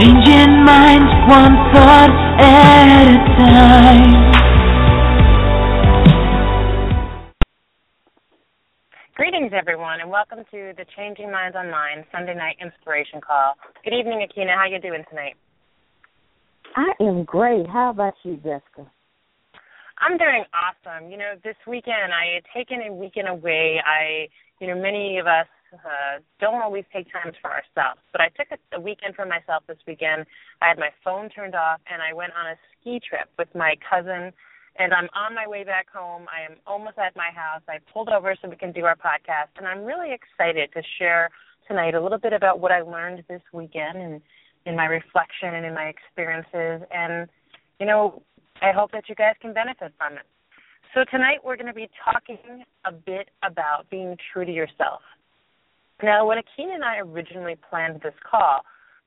Changing minds one thought at a time. Greetings, everyone, and welcome to the Changing Minds Online Sunday Night Inspiration Call. Good evening, Aikyna. How you doing tonight? I am great. How about you, Jessica? I'm doing awesome. You know, this weekend I had taken a weekend away. I, you know, many of us uh, don't always take times for ourselves, but I took a, a weekend for myself this weekend. I had my phone turned off, and I went on a ski trip with my cousin. And I'm on my way back home. I am almost at my house. I pulled over so we can do our podcast, and I'm really excited to share tonight a little bit about what I learned this weekend and in my reflection and in my experiences. And you know, I hope that you guys can benefit from it. So tonight we're going to be talking a bit about being true to yourself. Now, when Aikyna and I originally planned this call,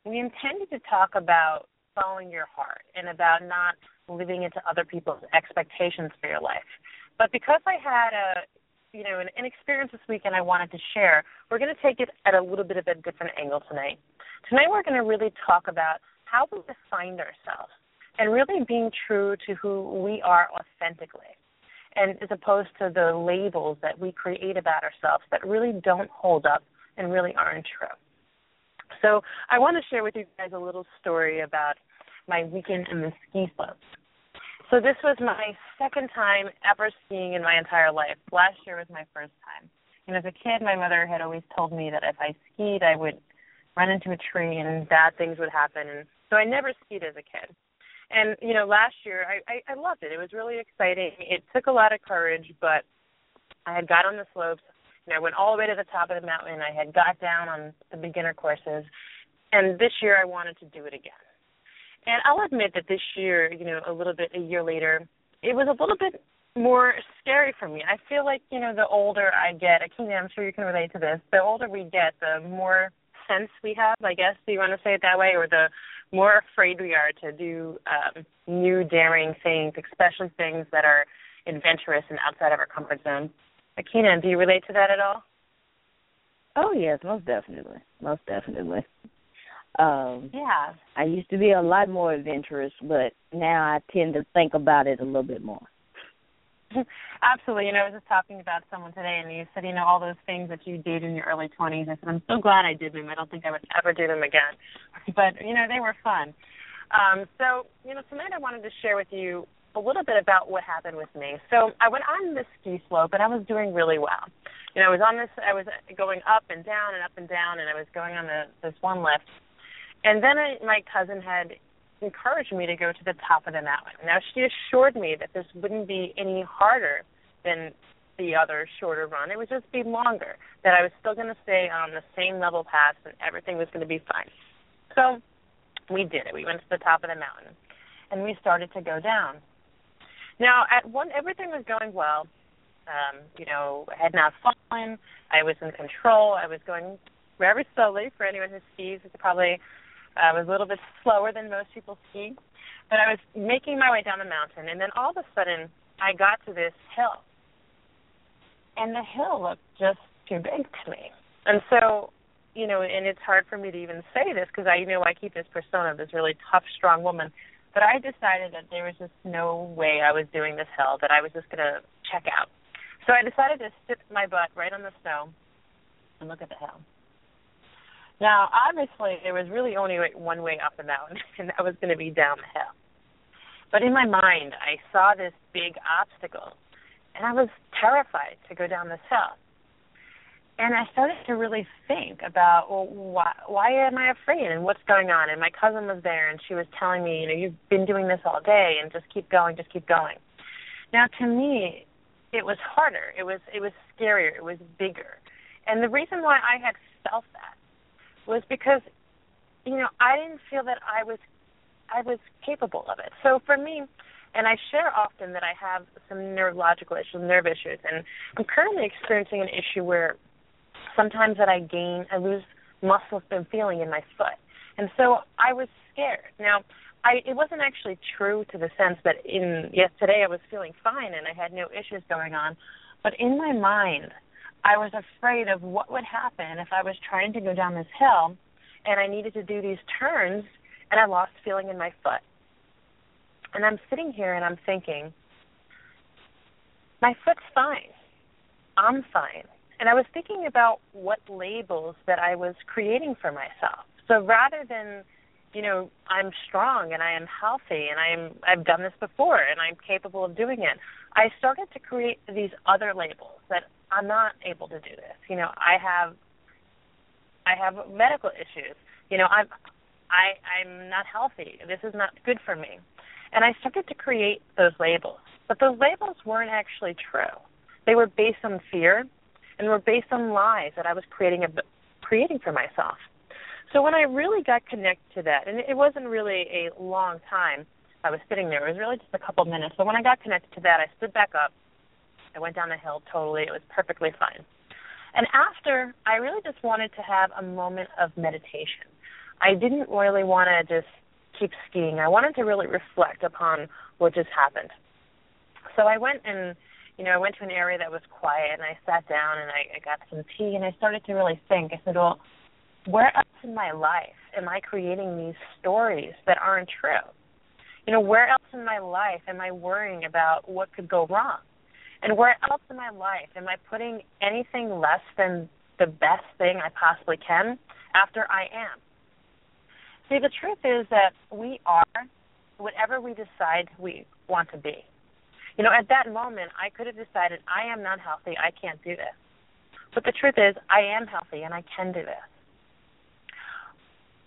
we intended to talk about following your heart and about not living into other people's expectations for your life. But because I had a you know an, an experience this weekend I wanted to share, we're going to take it at a little bit of a different angle tonight. Tonight we're going to really talk about how we define ourselves and really being true to who we are authentically and as opposed to the labels that we create about ourselves that really don't hold up and really aren't true. So I want to share with you guys a little story about my weekend in the ski slopes. So this was my second time ever skiing in my entire life. Last year was my first time. And as a kid, my mother had always told me that if I skied, I would run into a tree and bad things would happen. And so I never skied as a kid. And you know, last year I, I I loved it. It was really exciting. It took a lot of courage, but I had got on the slopes. Know, I went all the way to the top of the mountain. I had got down on the beginner courses, and this year I wanted to do it again. And I'll admit that this year, you know, a little bit a year later, it was a little bit more scary for me. I feel like, you know, the older I get, Aikyna, I'm sure you can relate to this, the older we get, the more sense we have, I guess, do you want to say it that way, or the more afraid we are to do um, new, daring things, especially things that are adventurous and outside of our comfort zone. Aikyna, do you relate to that at all? Oh yes, most definitely, most definitely. Um, yeah. I used to be a lot more adventurous, but now I tend to think about it a little bit more. Absolutely. You know, I was just talking about someone today, and you said, you know, all those things that you did in your early 20s. I said, I'm so glad I did them. I don't think I would ever do them again. But, you know, they were fun. Um, so, you know, tonight I wanted to share with you a little bit about what happened with me. So I went on this ski slope, and I was doing really well. You know, I was on this, I was going up and down and up and down, and I was going on the, this one lift. And then I, my cousin had encouraged me to go to the top of the mountain. Now she assured me that this wouldn't be any harder than the other shorter run. It would just be longer. That I was still going to stay on the same level path and everything was going to be fine. So we did it. We went to the top of the mountain and we started to go down. Now at one everything was going well. Um, you know, I had not fallen. I was in control. I was going very slowly for anyone who skis. It's probably I was a little bit slower than most people ski, but I was making my way down the mountain, and then all of a sudden I got to this hill, and the hill looked just too big to me. And so, you know, and it's hard for me to even say this because I you know I keep this persona of this really tough, strong woman. But I decided that there was just no way I was doing this hill, that I was just going to check out. So I decided to sit my butt right on the snow and look at the hill. Now, obviously, there was really only one way up the mountain, and that was going to be down the hill. But in my mind, I saw this big obstacle, and I was terrified to go down this hill. And I started to really think about, well, why, why am I afraid, and what's going on? And my cousin was there, and she was telling me, you know, you've been doing this all day, and just keep going, just keep going. Now, to me, it was harder. It was it was scarier. It was bigger. And the reason why I had felt that was because you know I didn't feel that I was I was capable of it. So for me, and I share often that I have some neurological issues, nerve issues, and I'm currently experiencing an issue where sometimes that I gain, I lose muscle and feeling in my foot, and so I was scared. Now, I it wasn't actually true to the sense that in yes today I was feeling fine and I had no issues going on, but in my mind I was afraid of what would happen if I was trying to go down this hill and I needed to do these turns and I lost feeling in my foot. And I'm sitting here and I'm thinking, my foot's fine. I'm fine. And I was thinking about what labels that I was creating for myself. So rather than, you know, I'm strong and I am healthy and I'm I've done this before and I'm capable of doing it, I started to create these other labels that I'm not able to do this. You know, I have I have medical issues. You know, I'm I I'm not healthy. This is not good for me. And I started to create those labels. But those labels weren't actually true. They were based on fear and were based on lies that I was creating creating for myself. So when I really got connected to that, and it wasn't really a long time I was sitting there, it was really just a couple of minutes. But when I got connected to that, I stood back up. I went down the hill totally. It was perfectly fine. And after, I really just wanted to have a moment of meditation. I didn't really want to just keep skiing. I wanted to really reflect upon what just happened. So I went and you know, I went to an area that was quiet and I sat down and I, I got some tea and I started to really think. I said, Well, where else in my life am I creating these stories that aren't true? You know, where else in my life am I worrying about what could go wrong? And where else in my life am I putting anything less than the best thing I possibly can after I am? See, the truth is that we are whatever we decide we want to be. You know, at that moment, I could have decided, I am not healthy, I can't do this. But the truth is, I am healthy and I can do this.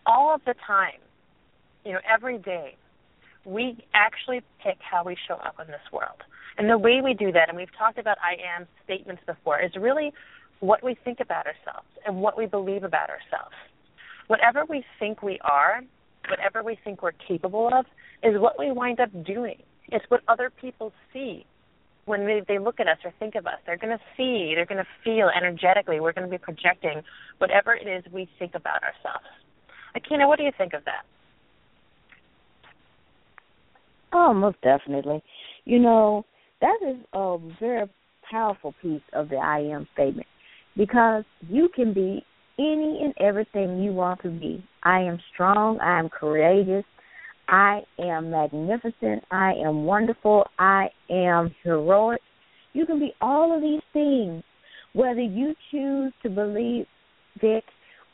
All of the time, you know, every day, we actually pick how we show up in this world. And the way we do that, and we've talked about I am statements before, is really what we think about ourselves and what we believe about ourselves. Whatever we think we are, whatever we think we're capable of, is what we wind up doing. It's what other people see when they, they look at us or think of us. They're going to see, they're going to feel energetically. We're going to be projecting whatever it is we think about ourselves. Aikyna, what do you think of that? Oh, most definitely. You know, that is a very powerful piece of the I am statement because you can be any and everything you want to be. I am strong, I am courageous, I am magnificent. I am wonderful. I am heroic. You can be all of these things, whether you choose to believe it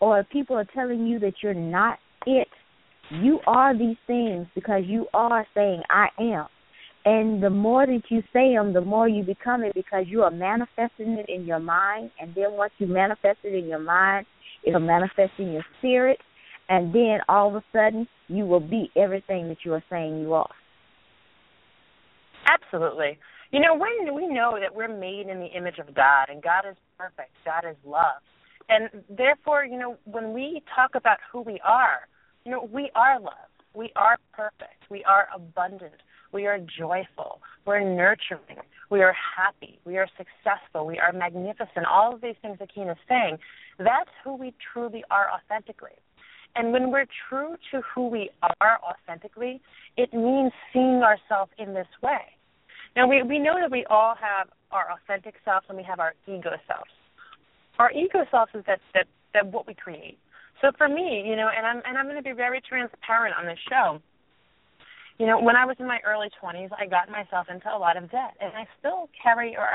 or people are telling you that you're not it. You are these things because you are saying, I am. And the more that you say them, the more you become it because you are manifesting it in your mind. And then once you manifest it in your mind, it'll manifest in your spirit and then all of a sudden you will be everything that you are saying you are. Absolutely. You know, when we know that we're made in the image of God and God is perfect, God is love. And therefore, you know, when we talk about who we are, you know, we are love. We are perfect. We are abundant. We are joyful. We're nurturing. We are happy. We are successful. We are magnificent. All of these things that is saying, that's who we truly are authentically. And when we're true to who we are authentically, it means seeing ourselves in this way. Now we we know that we all have our authentic selves and we have our ego selves. Our ego selves is that that that what we create. So for me, you know, and I'm and I'm going to be very transparent on this show. You know, when I was in my early 20s, I got myself into a lot of debt, and I still carry, or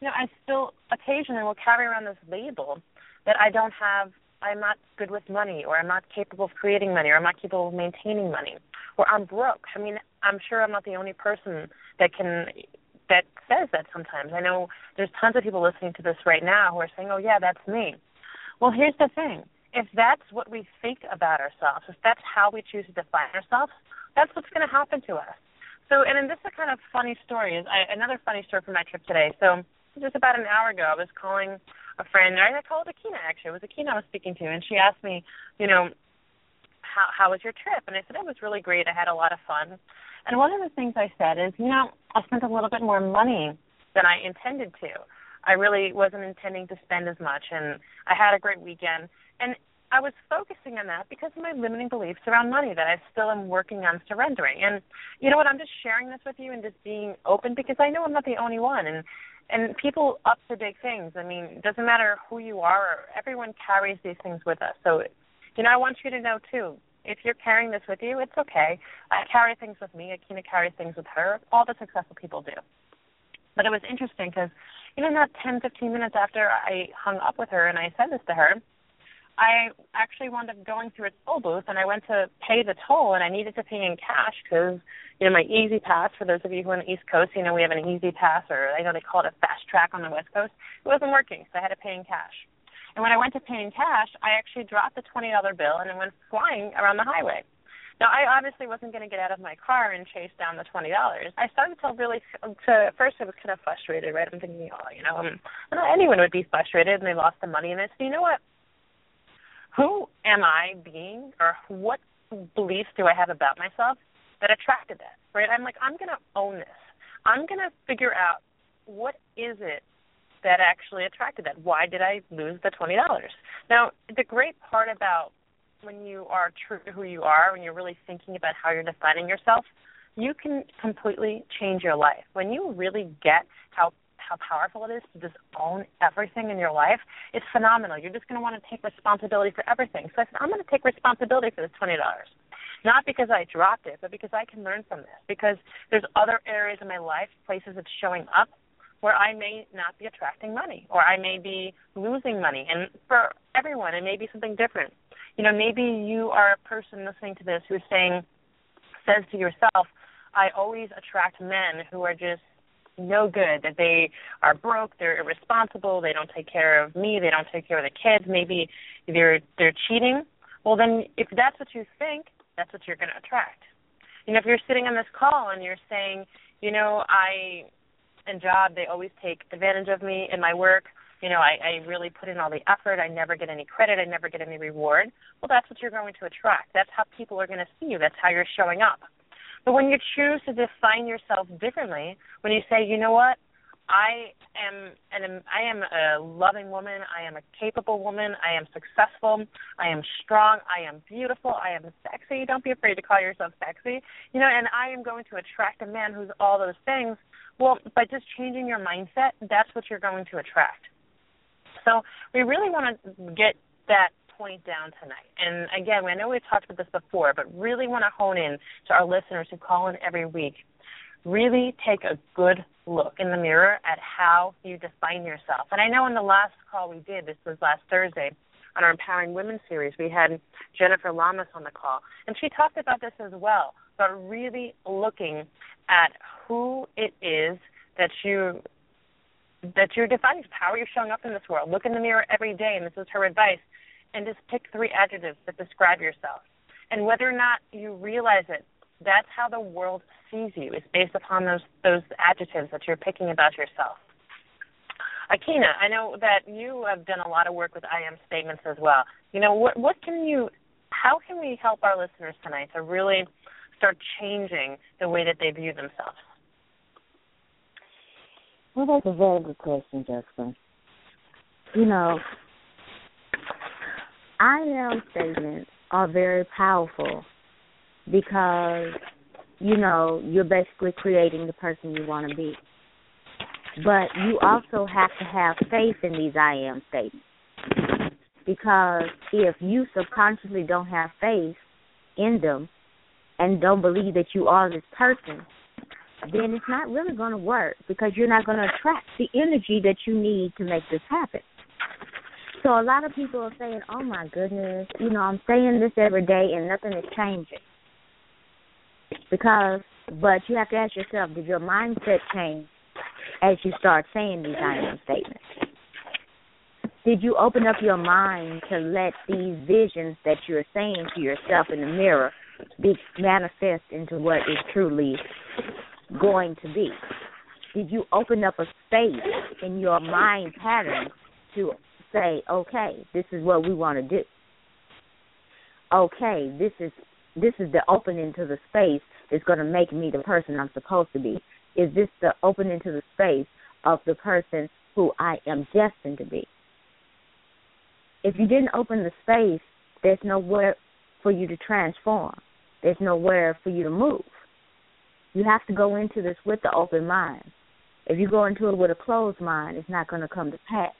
you know, I still occasionally will carry around this label that I don't have I'm not good with money, or I'm not capable of creating money, or I'm not capable of maintaining money, or I'm broke. I mean, I'm sure I'm not the only person that can that says that sometimes. I know there's tons of people listening to this right now who are saying, "Oh yeah, that's me." Well, here's the thing. If that's what we think about ourselves, if that's how we choose to define ourselves, that's what's going to happen to us. So, and, and this is a kind of funny story. Is another funny story from my trip today. So, just about an hour ago, I was calling a friend. I called Aikyna actually. It was Aikyna I was speaking to, and she asked me, you know, how how was your trip? And I said it was really great. I had a lot of fun. And one of the things I said is, you know, I spent a little bit more money than I intended to. I really wasn't intending to spend as much, and I had a great weekend. And I was focusing on that because of my limiting beliefs around money that I still am working on surrendering. And you know what? I'm just sharing this with you and just being open because I know I'm not the only one. And and people up to big things. I mean, it doesn't matter who you are. Everyone carries these things with us. So, you know, I want you to know too. If you're carrying this with you, it's okay. I carry things with me. Aikyna carries things with her. All the successful people do. But it was interesting because, you know, not 10, 15 minutes after I hung up with her and I said this to her, I actually wound up going through a toll booth and I went to pay the toll and I needed to pay in cash because, you know, my E-ZPass, for those of you who are on the East Coast, you know, we have an E-ZPass or I know they call it a FasTrak on the West Coast. It wasn't working, so I had to pay in cash. And when I went to pay in cash, I actually dropped the $20 bill and it went flying around the highway. Now, I obviously wasn't going to get out of my car and chase down the twenty dollars. I started to really, to first I was kind of frustrated, right? I'm thinking, oh, you know, um, anyone would be frustrated and they lost the money. And I said, you know what? Who am I being, or what beliefs do I have about myself that attracted that? Right? I'm like, I'm going to own this. I'm going to figure out what is it that actually attracted that. Why did I lose the twenty dollars? Now, the great part about when you are true to who you are, when you're really thinking about how you're defining yourself, you can completely change your life. When you really get how how powerful it is to just own everything in your life, it's phenomenal. You're just going to want to take responsibility for everything. So I said, I'm going to take responsibility for this twenty dollars, not because I dropped it, but because I can learn from this. Because there's other areas in my life, places it's showing up, where I may not be attracting money, or I may be losing money. And for everyone, it may be something different you know, maybe you are a person listening to this who's saying, says to yourself, I always attract men who are just no good, that they are broke, they're irresponsible, they don't take care of me, they don't take care of the kids, maybe they're they're cheating. Well then if that's what you think, that's what you're gonna attract. You know, if you're sitting on this call and you're saying, you know, I in job they always take advantage of me in my work, you know, I, I really put in all the effort. I never get any credit. I never get any reward. Well, that's what you're going to attract. That's how people are going to see you. That's how you're showing up. But when you choose to define yourself differently, when you say, you know what, I am an I am a loving woman. I am a capable woman. I am successful. I am strong. I am beautiful. I am sexy. Don't be afraid to call yourself sexy. You know, and I am going to attract a man who's all those things. Well, by just changing your mindset, that's what you're going to attract. So we really want to get that point down tonight. And again, I know we've talked about this before, but really want to hone in to our listeners who call in every week. Really take a good look in the mirror at how you define yourself. And I know in the last call we did, this was last Thursday, on our Empowering Women series, we had Jennifer Lamas on the call, and she talked about this as well, but really looking at who it is that you that you're defining how are you showing up in this world. Look in the mirror every day, and this is her advice, and just pick three adjectives that describe yourself. And whether or not you realize it, that's how the world sees you. It's based upon those those adjectives that you're picking about yourself. Aikyna, I know that you have done a lot of work with I am statements as well. You know, what what can you how can we help our listeners tonight to really start changing the way that they view themselves? Well, that's a very good question, Jessica. You know, I am statements are very powerful because, you know, you're basically creating the person you want to be. But you also have to have faith in these I am statements. Because if you subconsciously don't have faith in them and don't believe that you are this person, then it's not really going to work because you're not going to attract the energy that you need to make this happen. So a lot of people are saying, "Oh my goodness, you know, I'm saying this every day and nothing is changing." Because, but you have to ask yourself, did your mindset change as you start saying these I am statements? Did you open up your mind to let these visions that you're saying to yourself in the mirror be manifest into what is truly going to be? Did you open up a space in your mind pattern to say, okay, this is what we want to do? Okay, this is this is the opening to the space that's going to make me the person I'm supposed to be. Is this the opening to the space of the person who I am destined to be? If you didn't open the space, there's nowhere for you to transform. There's nowhere for you to move. You have to go into this with the open mind. If you go into it with a closed mind, it's not going to come to pass.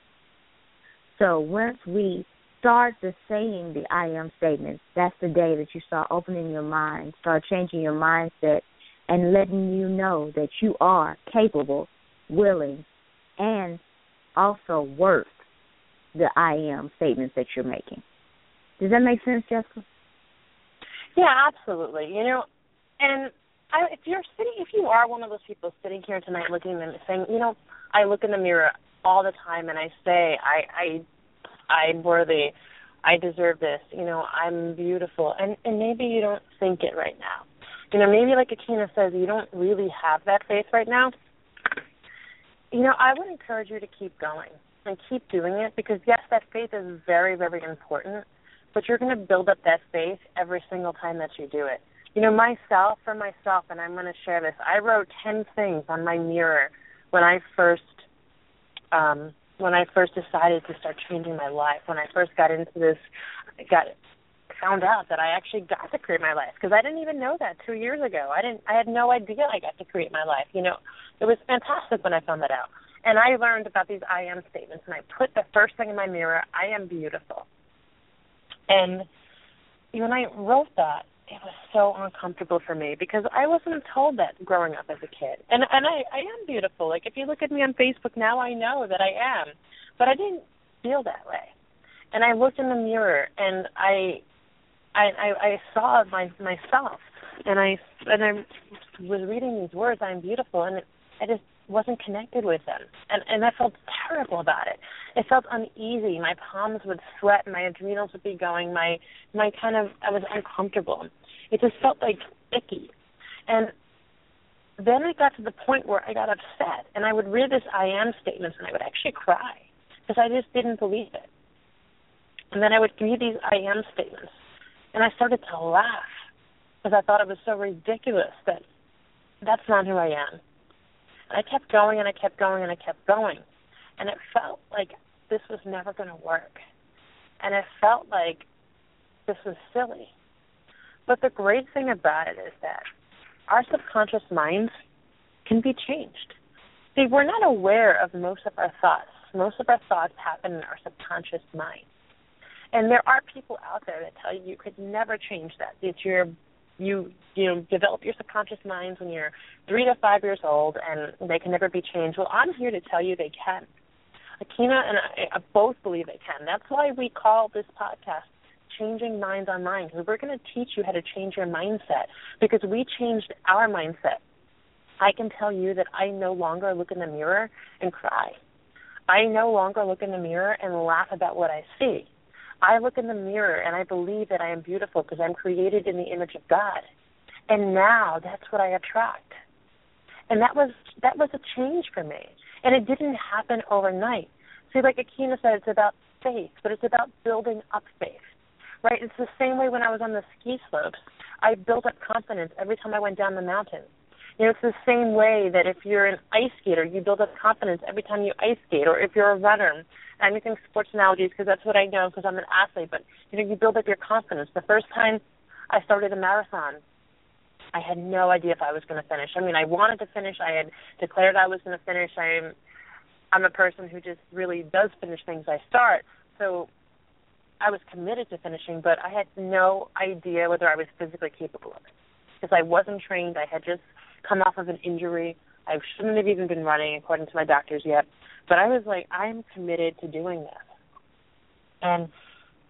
So once we start the saying the I am statements. That's the day that you start opening your mind, start changing your mindset, and letting you know that you are capable, willing, and also worth the I am statements that you're making. Does that make sense, Jessica? Yeah, absolutely. You know, and I, if you're sitting, if you are one of those people sitting here tonight, looking at them and saying, you know, I look in the mirror all the time and I say, I, I, I'm worthy. I deserve this. You know, I'm beautiful. And and maybe you don't think it right now. You know, maybe like Aikyna says, you don't really have that faith right now. You know, I would encourage you to keep going and keep doing it because yes, that faith is very, very important. But you're going to build up that faith every single time that you do it. You know, myself for myself, and I'm going to share this. I wrote ten things on my mirror when I first um when I first decided to start changing my life, when I first got into this, I got found out that I actually got to create my life because I didn't even know that two years ago. I didn't. I had no idea I got to create my life. You know, it was fantastic when I found that out. And I learned about these I am statements, and I put the first thing in my mirror: I am beautiful. And when I wrote that, it was so uncomfortable for me because I wasn't told that growing up as a kid. And and I I am beautiful. Like if you look at me on Facebook now, I know that I am, but I didn't feel that way. And I looked in the mirror and I I I, I saw my myself and I and I was reading these words, I'm beautiful, and it, I just wasn't connected with them, and and I felt terrible about it. It felt uneasy. My palms would sweat. My adrenals would be going. My my kind of I was uncomfortable. It just felt like icky, and then it got to the point where I got upset, and I would read this I am statements, and I would actually cry because I just didn't believe it. And then I would read these I am statements, and I started to laugh because I thought it was so ridiculous that that's not who I am and I kept going and I kept going and I kept going. And it felt like this was never going to work. And it felt like this was silly. But the great thing about it is that our subconscious minds can be changed. See, we're not aware of most of our thoughts. Most of our thoughts happen in our subconscious mind. And there are people out there that tell you you could never change that. That you're you you know develop your subconscious minds when you're three to five years old and they can never be changed. Well i'm here to tell you they can. Aikyna and i, I both believe they can. That's why we call this podcast changing minds online because we're going to teach you how to change your mindset because we changed our mindset. I can tell you that i no longer look in the mirror and cry. I no longer look in the mirror and laugh about what i see I look in the mirror and I believe that I am beautiful because I'm created in the image of God. And now that's what I attract. And that was that was a change for me. And it didn't happen overnight. See, like Aikyna said, it's about faith, but it's about building up faith. Right? It's the same way when I was on the ski slopes. I built up confidence every time I went down the mountain. You know, it's the same way that if you're an ice skater, you build up confidence every time you ice skate, or if you're a runner. I'm using sports analogies because that's what I know because I'm an athlete. But you know, you build up your confidence. The first time I started a marathon, I had no idea if I was going to finish. I mean, I wanted to finish. I had declared I was going to finish. I'm I'm a person who just really does finish things I start. So I was committed to finishing, but I had no idea whether I was physically capable of it because I wasn't trained. I had just come off of an injury. I shouldn't have even been running according to my doctors yet. But I was like, I'm committed to doing this. And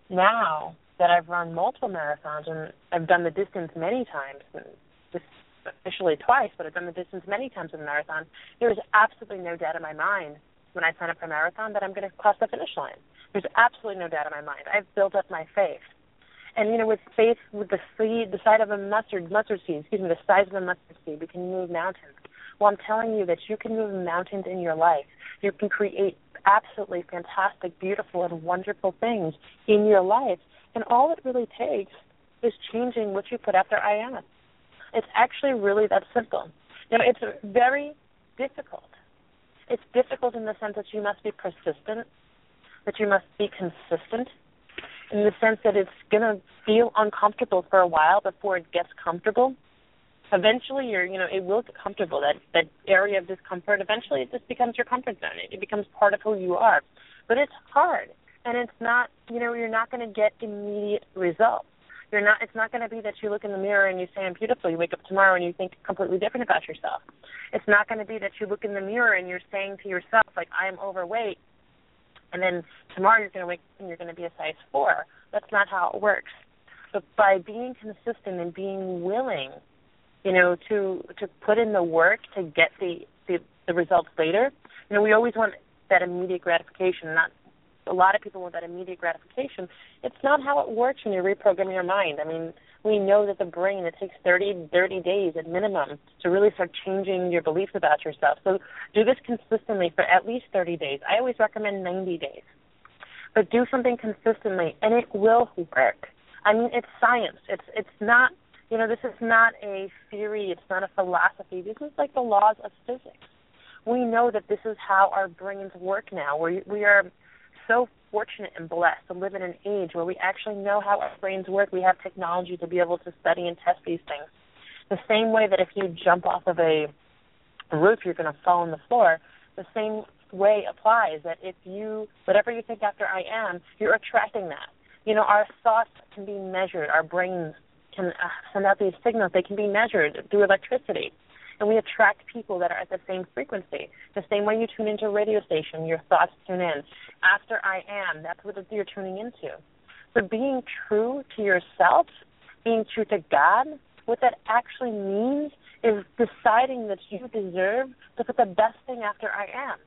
now that I've run multiple marathons and I've done the distance many times, officially twice, but I've done the distance many times in a marathon, there is absolutely no doubt in my mind when I sign up for a marathon that I'm going to cross the finish line. There's absolutely no doubt in my mind. I've built up my faith. And you know, with faith, with the seed, the size of a mustard, mustard seed, excuse me, the size of a mustard seed, we can move mountains. Well, I'm telling you that you can move mountains in your life. You can create absolutely fantastic, beautiful, and wonderful things in your life. And all it really takes is changing what you put after I am. It's actually really that simple. Now, it's very difficult. It's difficult in the sense that you must be persistent, that you must be consistent, in the sense that it's going to feel uncomfortable for a while before it gets comfortable. Eventually, you're, you know, it will get comfortable. That that area of discomfort. Eventually, it just becomes your comfort zone. It, it becomes part of who you are. But it's hard, and it's not you know you're not going to get immediate results you're not it's not going to be that you look in the mirror and you say i'm beautiful you wake up tomorrow and you think completely different about yourself it's not going to be that you look in the mirror and you're saying to yourself like i am overweight and then tomorrow you're going to wake and you're going to be a size four that's not how it works but by being consistent and being willing you know to to put in the work to get the the, the results later you know we always want that immediate gratification not a lot of people want that immediate gratification. It's not how it works when you reprogram your mind. I mean, we know that the brain it takes 30 30 days at minimum to really start changing your beliefs about yourself. So do this consistently for at least 30 days. I always recommend 90 days. But do something consistently and it will work. I mean, it's science. It's it's not, you know, this is not a theory, it's not a philosophy. This is like the laws of physics. We know that this is how our brains work now. We we are so fortunate and blessed to live in an age where we actually know how our brains work. We have technology to be able to study and test these things. The same way that if you jump off of a roof, you're going to fall on the floor. The same way applies that if you, whatever you think after I am, you're attracting that. You know, our thoughts can be measured. Our brains can uh, send out these signals. They can be measured through electricity and we attract people that are at the same frequency. The same way you tune into a radio station, your thoughts tune in. After I am, that's what you're tuning into. So being true to yourself, being true to God, what that actually means is deciding that you deserve to put the best thing after I am.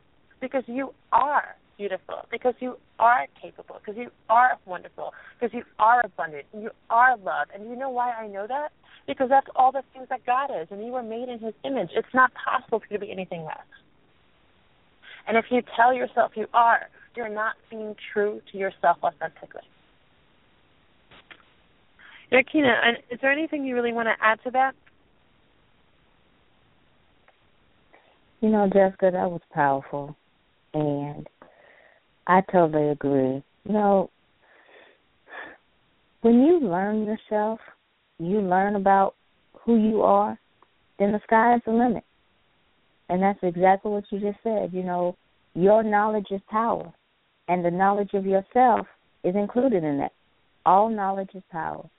Because you are beautiful, because you are capable, because you are wonderful, because you are abundant, and you are loved. And you know why I know that? because that's all the things that God is, and you were made in His image. It's not possible for you to be anything less. And if you tell yourself you are, you're not being true to yourself authentically. Yeah, Kina, is there anything you really want to add to that? You know, Jessica, that was powerful. And I totally agree. You know, when you learn yourself, you learn about who you are, then the sky is the limit. And that's exactly what you just said. You know, your knowledge is power, and the knowledge of yourself is included in that. All knowledge is power.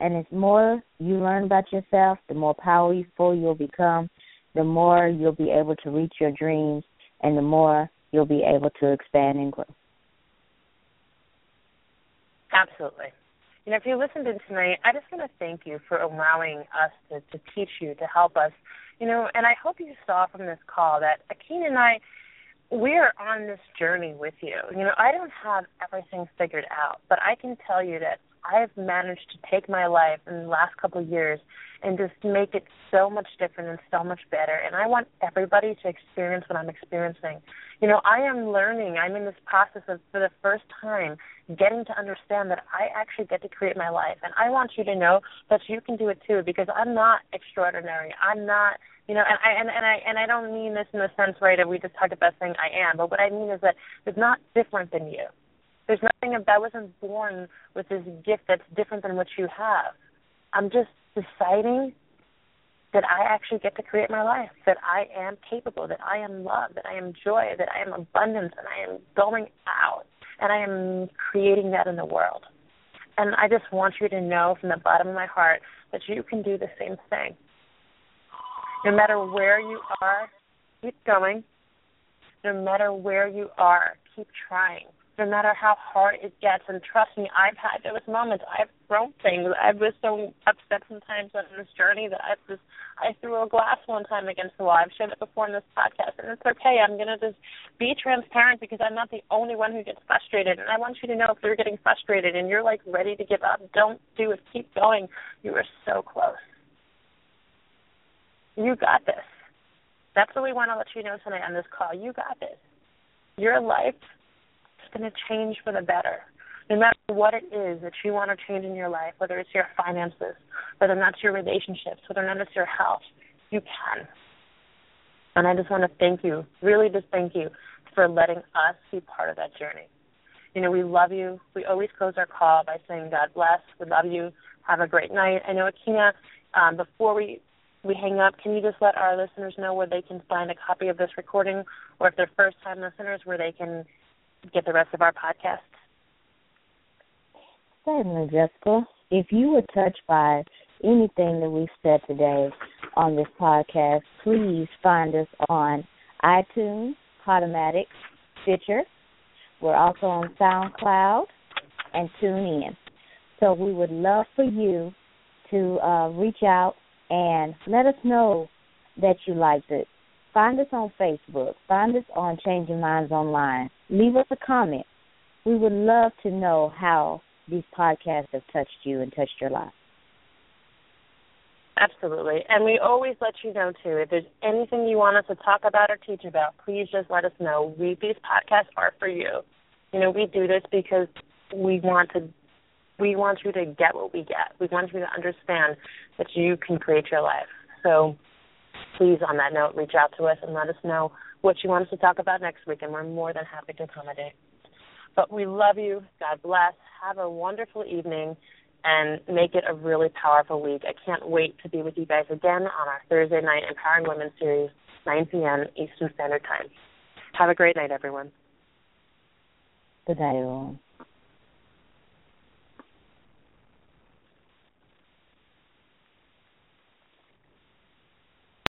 And it's more you learn about yourself, the more powerful you'll become, the more you'll be able to reach your dreams, and the more you'll be able to expand and grow. Absolutely. You know, if you listened in tonight, I just want to thank you for allowing us to, to teach you, to help us. You know, and I hope you saw from this call that Aikyna and I, we're on this journey with you. You know, I don't have everything figured out, but I can tell you that I've managed to take my life in the last couple of years and just make it so much different and so much better. And I want everybody to experience what I'm experiencing. You know, I am learning. I'm in this process of, for the first time, getting to understand that I actually get to create my life. And I want you to know that you can do it too, because I'm not extraordinary. I'm not, you know, and I and, and I and I don't mean this in the sense right that we just talked about saying I am, but what I mean is that it's not different than you. There's nothing that I wasn't born with this gift that's different than what you have. I'm just deciding that I actually get to create my life, that I am capable, that I am love, that I am joy, that I am abundance, and I am going out, and I am creating that in the world. And I just want you to know from the bottom of my heart that you can do the same thing. No matter where you are, keep going. No matter where you are, keep trying no matter how hard it gets. And trust me, I've had those moments. I've thrown things. I was so upset sometimes on this journey that I just I threw a glass one time against the wall. I've shared it before in this podcast, and it's okay. I'm gonna just be transparent because I'm not the only one who gets frustrated. And I want you to know if you're getting frustrated and you're like ready to give up, don't do it. Keep going. You are so close. You got this. That's what we want to let you know tonight on this call. You got this. Your life going to change for the better. No matter what it is that you want to change in your life, whether it's your finances, whether that's your relationships, whether or not it's your health, you can. And I just want to thank you, really just thank you for letting us be part of that journey. You know, we love you. We always close our call by saying, God bless. We love you. Have a great night. I know, Aikyna, um, before we we hang up, can you just let our listeners know where they can find a copy of this recording, or if they're first time listeners, where they can get the rest of our podcast? Certainly, Jessica. If you were touched by anything that we've said today on this podcast, please find us on iTunes, Podomatic, Stitcher. We're also on SoundCloud and TuneIn. So we would love for you to uh, reach out and let us know that you liked it. Find us on Facebook. Find us on Changing Minds Online. Leave us a comment. We would love to know how these podcasts have touched you and touched your life. Absolutely. And we always let you know, too, if there's anything you want us to talk about or teach about, please just let us know. We, these podcasts are for you. You know, we do this because we want to we want you to get what we get. We want you to understand that you can create your life. So please, on that note, reach out to us and let us know what you want us to talk about next week, and we're more than happy to accommodate. But we love you. God bless. Have a wonderful evening and make it a really powerful week. I can't wait to be with you guys again on our Thursday night Empowering Women series, 9 p.m. Eastern Standard Time. Have a great night, everyone. Good night, everyone.